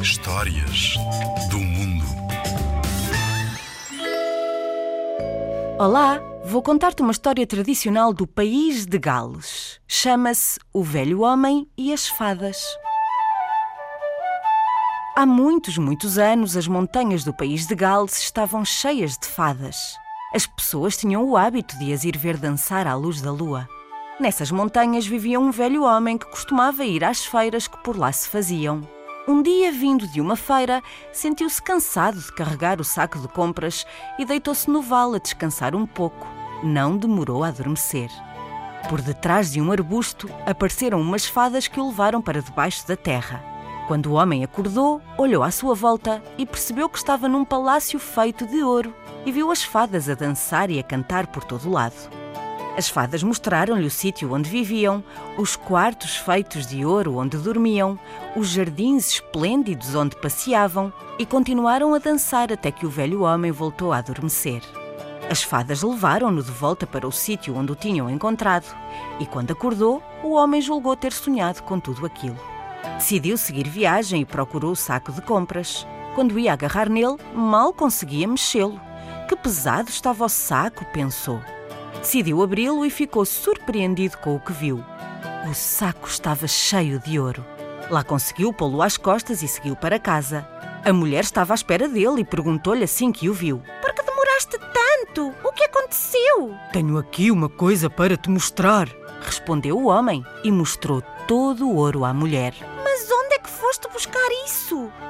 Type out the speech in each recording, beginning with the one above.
Histórias do mundo. Olá, vou contar-te uma história tradicional do país de Gales. Chama-se O Velho Homem e as Fadas. Há muitos, muitos anos, as montanhas do país de Gales estavam cheias de fadas. As pessoas tinham o hábito de as ir ver dançar à luz da lua. Nessas montanhas vivia um velho homem que costumava ir às feiras que por lá se faziam. Um dia, vindo de uma feira, sentiu-se cansado de carregar o saco de compras e deitou-se no vale a descansar um pouco. Não demorou a adormecer. Por detrás de um arbusto apareceram umas fadas que o levaram para debaixo da terra. Quando o homem acordou, olhou à sua volta e percebeu que estava num palácio feito de ouro e viu as fadas a dançar e a cantar por todo o lado. As fadas mostraram-lhe o sítio onde viviam, os quartos feitos de ouro onde dormiam, os jardins esplêndidos onde passeavam e continuaram a dançar até que o velho homem voltou a adormecer. As fadas levaram-no de volta para o sítio onde o tinham encontrado e, quando acordou, o homem julgou ter sonhado com tudo aquilo. Decidiu seguir viagem e procurou o saco de compras. Quando ia agarrar nele, mal conseguia mexê-lo. Que pesado estava o saco, pensou. Decidiu abri-lo e ficou surpreendido com o que viu. O saco estava cheio de ouro. Lá conseguiu pô-lo às costas e seguiu para casa. A mulher estava à espera dele e perguntou-lhe assim que o viu: Por que demoraste tanto? O que aconteceu? Tenho aqui uma coisa para te mostrar, respondeu o homem e mostrou todo o ouro à mulher. Mas onde é que foste buscar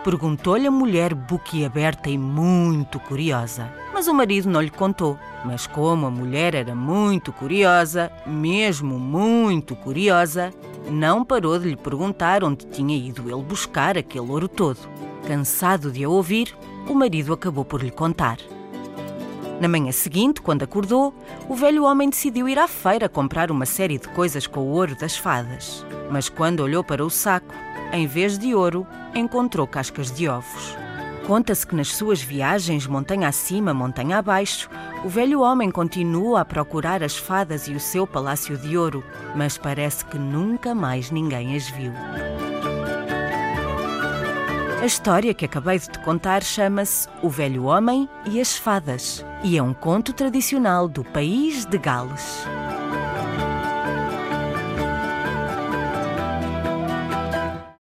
Perguntou-lhe a mulher boquiaberta e muito curiosa. Mas o marido não lhe contou. Mas como a mulher era muito curiosa, mesmo muito curiosa, não parou de lhe perguntar onde tinha ido ele buscar aquele ouro todo. Cansado de a ouvir, o marido acabou por lhe contar. Na manhã seguinte, quando acordou, o velho homem decidiu ir à feira comprar uma série de coisas com o ouro das fadas. Mas quando olhou para o saco, em vez de ouro, encontrou cascas de ovos. Conta-se que nas suas viagens montanha acima, montanha abaixo, o velho homem continua a procurar as fadas e o seu palácio de ouro, mas parece que nunca mais ninguém as viu. A história que acabei de te contar chama-se O Velho Homem e as Fadas e é um conto tradicional do país de Gales.